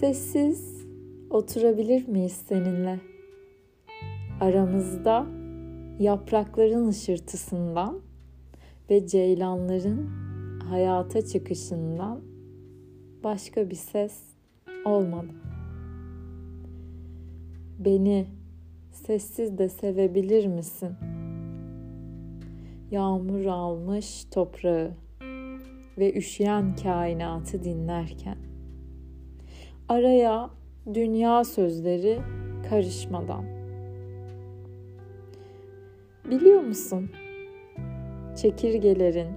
Sessiz oturabilir miyiz seninle? Aramızda yaprakların ışırtısından ve ceylanların hayata çıkışından başka bir ses olmadı. Beni sessiz de sevebilir misin? Yağmur almış toprağı ve üşüyen kainatı dinlerken araya dünya sözleri karışmadan. Biliyor musun? Çekirgelerin,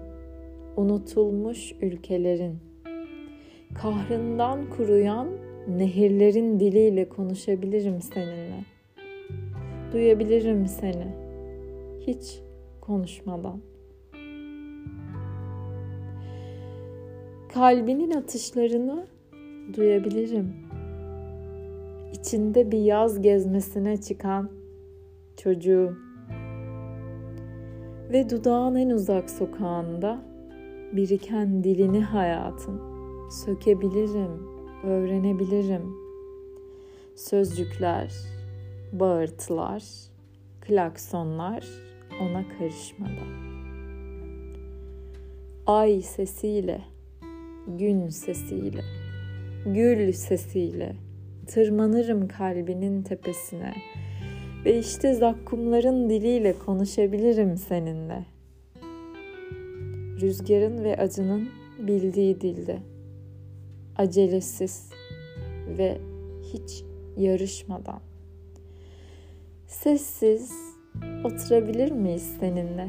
unutulmuş ülkelerin, kahrından kuruyan nehirlerin diliyle konuşabilirim seninle. Duyabilirim seni. Hiç konuşmadan. Kalbinin atışlarını duyabilirim. İçinde bir yaz gezmesine çıkan çocuğu ve dudağın en uzak sokağında biriken dilini hayatın sökebilirim, öğrenebilirim. Sözcükler, bağırtılar, klaksonlar ona karışmadan. Ay sesiyle gün sesiyle, gül sesiyle tırmanırım kalbinin tepesine ve işte zakkumların diliyle konuşabilirim seninle. Rüzgarın ve acının bildiği dilde. Acelesiz ve hiç yarışmadan. Sessiz oturabilir miyiz seninle?